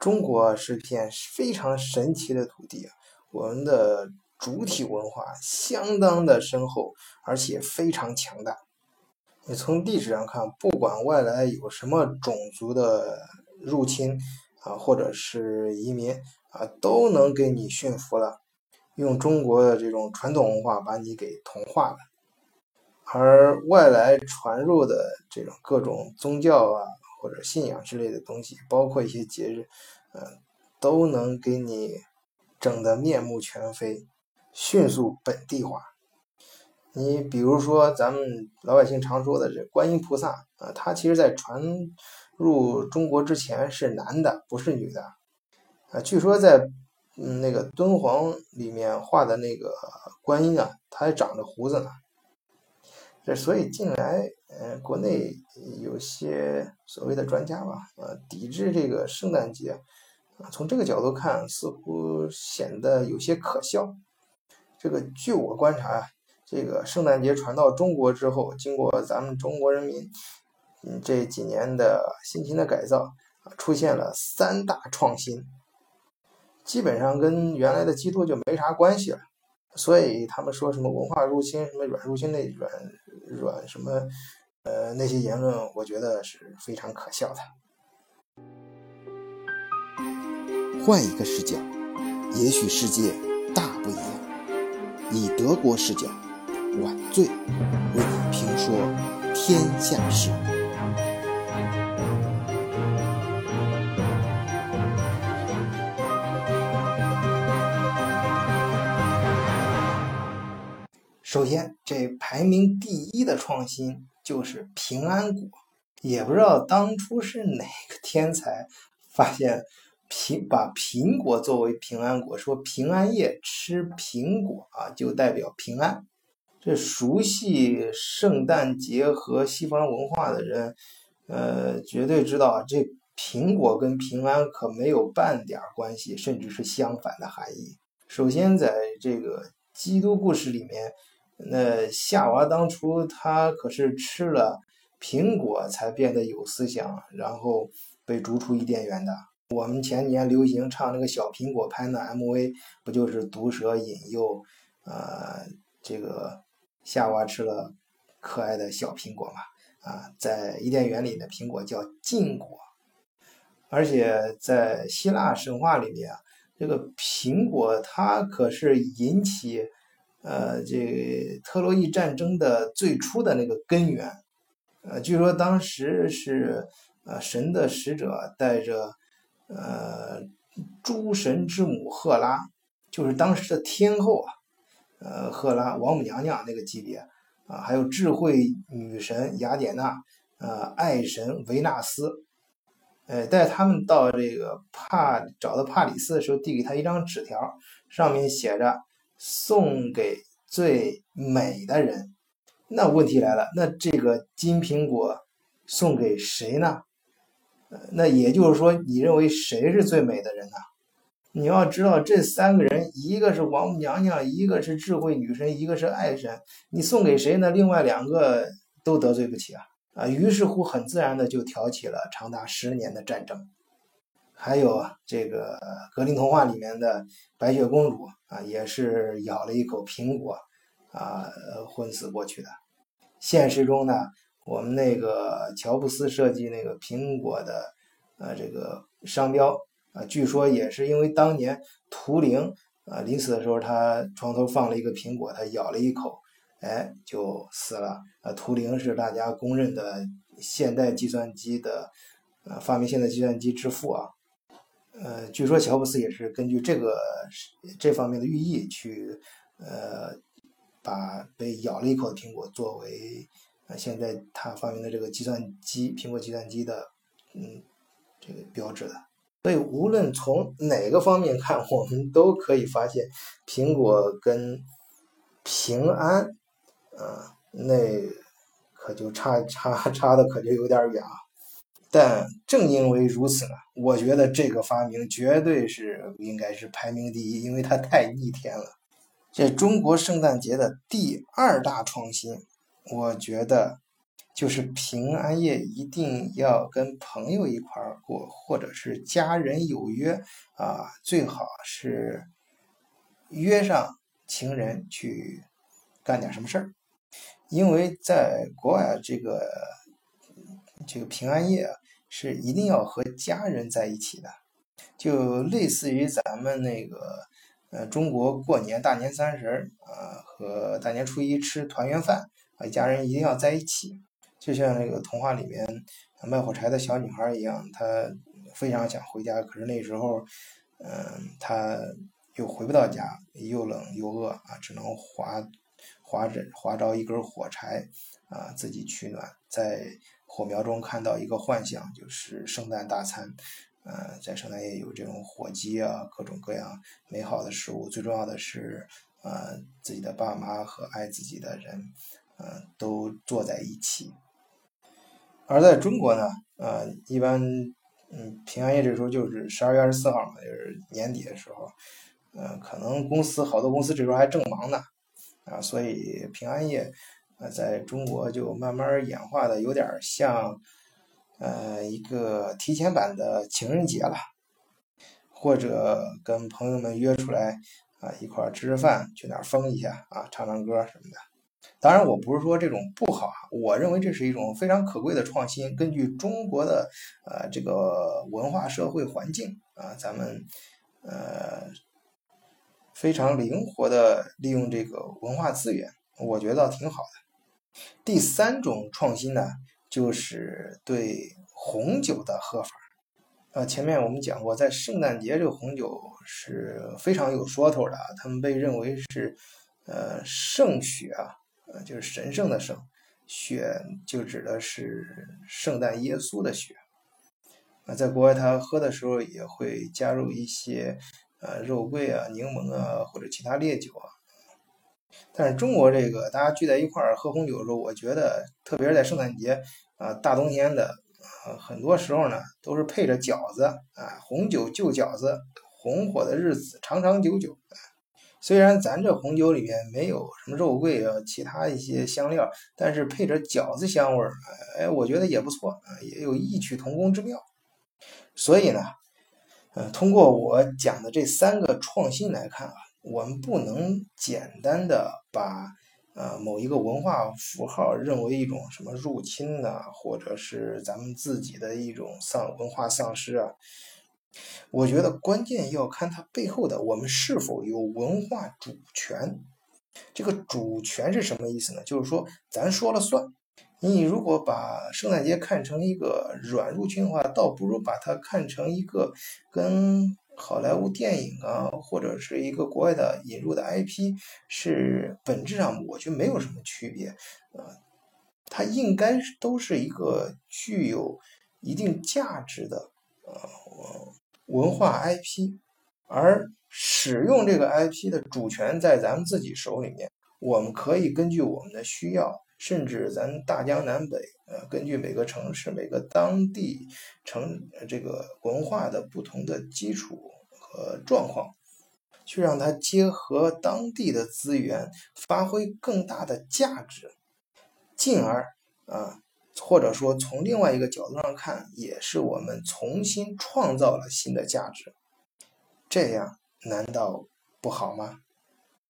中国是片非常神奇的土地，我们的主体文化相当的深厚，而且非常强大。你从历史上看，不管外来有什么种族的入侵啊，或者是移民啊，都能给你驯服了，用中国的这种传统文化把你给同化了。而外来传入的这种各种宗教啊。或者信仰之类的东西，包括一些节日，嗯，都能给你整得面目全非，迅速本地化。你比如说，咱们老百姓常说的这观音菩萨啊，他其实在传入中国之前是男的，不是女的啊。据说在嗯那个敦煌里面画的那个观音啊，他还长着胡子呢。所以近来，呃，国内有些所谓的专家吧，呃，抵制这个圣诞节，从这个角度看，似乎显得有些可笑。这个据我观察，这个圣诞节传到中国之后，经过咱们中国人民，嗯，这几年的辛勤的改造，出现了三大创新，基本上跟原来的基督就没啥关系了。所以他们说什么文化入侵，什么软入侵那软软什么，呃，那些言论，我觉得是非常可笑的。换一个视角，也许世界大不一样。以德国视角，晚醉为你评说天下事。首先，这排名第一的创新就是平安果。也不知道当初是哪个天才发现苹把苹果作为平安果，说平安夜吃苹果啊就代表平安。这熟悉圣诞节和西方文化的人，呃，绝对知道这苹果跟平安可没有半点关系，甚至是相反的含义。首先，在这个基督故事里面。那夏娃当初他可是吃了苹果才变得有思想，然后被逐出伊甸园的。我们前年流行唱那个小苹果拍那 MV，不就是毒蛇引诱，呃，这个夏娃吃了可爱的小苹果嘛？啊，在伊甸园里的苹果叫禁果，而且在希腊神话里面，这个苹果它可是引起。呃，这特洛伊战争的最初的那个根源，呃，据说当时是呃神的使者带着呃诸神之母赫拉，就是当时的天后啊，呃赫拉王母娘娘那个级别啊，还有智慧女神雅典娜，呃爱神维纳斯，呃带他们到这个帕找到帕里斯的时候，递给他一张纸条，上面写着。送给最美的人，那问题来了，那这个金苹果送给谁呢？那也就是说，你认为谁是最美的人呢？你要知道，这三个人，一个是王母娘娘，一个是智慧女神，一个是爱神，你送给谁呢？另外两个都得罪不起啊！啊，于是乎，很自然的就挑起了长达十年的战争。还有这个格林童话里面的白雪公主啊，也是咬了一口苹果，啊，昏死过去的。现实中呢，我们那个乔布斯设计那个苹果的，呃，这个商标啊，据说也是因为当年图灵啊临死的时候，他床头放了一个苹果，他咬了一口，哎，就死了。啊，图灵是大家公认的现代计算机的，呃，发明现代计算机之父啊。呃，据说乔布斯也是根据这个这方面的寓意去，呃，把被咬了一口的苹果作为呃现在他发明的这个计算机苹果计算机的嗯这个标志的。所以无论从哪个方面看，我们都可以发现苹果跟平安，啊，那可就差差差的可就有点远啊。但正因为如此呢，我觉得这个发明绝对是应该是排名第一，因为它太逆天了。这中国圣诞节的第二大创新，我觉得就是平安夜一定要跟朋友一块儿过，或者是家人有约啊，最好是约上情人去干点什么事儿，因为在国外这个这个平安夜是一定要和家人在一起的，就类似于咱们那个呃中国过年大年三十儿啊和大年初一吃团圆饭啊，一家人一定要在一起。就像那个童话里面卖火柴的小女孩一样，她非常想回家，可是那时候，嗯，她又回不到家，又冷又饿啊，只能划划着划着一根火柴啊，自己取暖。在火苗中看到一个幻象，就是圣诞大餐，呃，在圣诞夜有这种火鸡啊，各种各样美好的食物。最重要的是，呃，自己的爸妈和爱自己的人，呃，都坐在一起。而在中国呢，呃，一般，嗯，平安夜这时候就是十二月二十四号嘛，就是年底的时候，呃，可能公司好多公司这时候还正忙呢，啊，所以平安夜，呃，在中国就慢慢演化的有点像，呃，一个提前版的情人节了，或者跟朋友们约出来，啊，一块吃吃饭，去哪疯一下，啊，唱唱歌什么的。当然，我不是说这种不好啊，我认为这是一种非常可贵的创新。根据中国的呃这个文化社会环境啊，咱们呃非常灵活的利用这个文化资源，我觉得挺好的。第三种创新呢，就是对红酒的喝法。呃，前面我们讲过，在圣诞节这个红酒是非常有说头的，他们被认为是呃圣血啊。呃，就是神圣的圣，血就指的是圣诞耶稣的血。啊，在国外他喝的时候也会加入一些呃肉桂啊、柠檬啊或者其他烈酒啊。但是中国这个大家聚在一块儿喝红酒的时候，我觉得特别是在圣诞节啊、大冬天的，很多时候呢都是配着饺子啊，红酒就饺子，红火的日子长长久久。虽然咱这红酒里面没有什么肉桂啊，其他一些香料，但是配着饺子香味儿，哎，我觉得也不错啊，也有异曲同工之妙。所以呢，呃，通过我讲的这三个创新来看啊，我们不能简单的把呃某一个文化符号认为一种什么入侵呐，或者是咱们自己的一种丧文化丧失啊。我觉得关键要看它背后的我们是否有文化主权。这个主权是什么意思呢？就是说咱说了算。你如果把圣诞节看成一个软入侵的话，倒不如把它看成一个跟好莱坞电影啊，或者是一个国外的引入的 IP，是本质上我觉得没有什么区别。呃，它应该都是一个具有一定价值的，呃。文化 IP，而使用这个 IP 的主权在咱们自己手里面，我们可以根据我们的需要，甚至咱大江南北，呃，根据每个城市、每个当地城这个文化的不同的基础呃状况，去让它结合当地的资源，发挥更大的价值，进而啊。或者说，从另外一个角度上看，也是我们重新创造了新的价值，这样难道不好吗？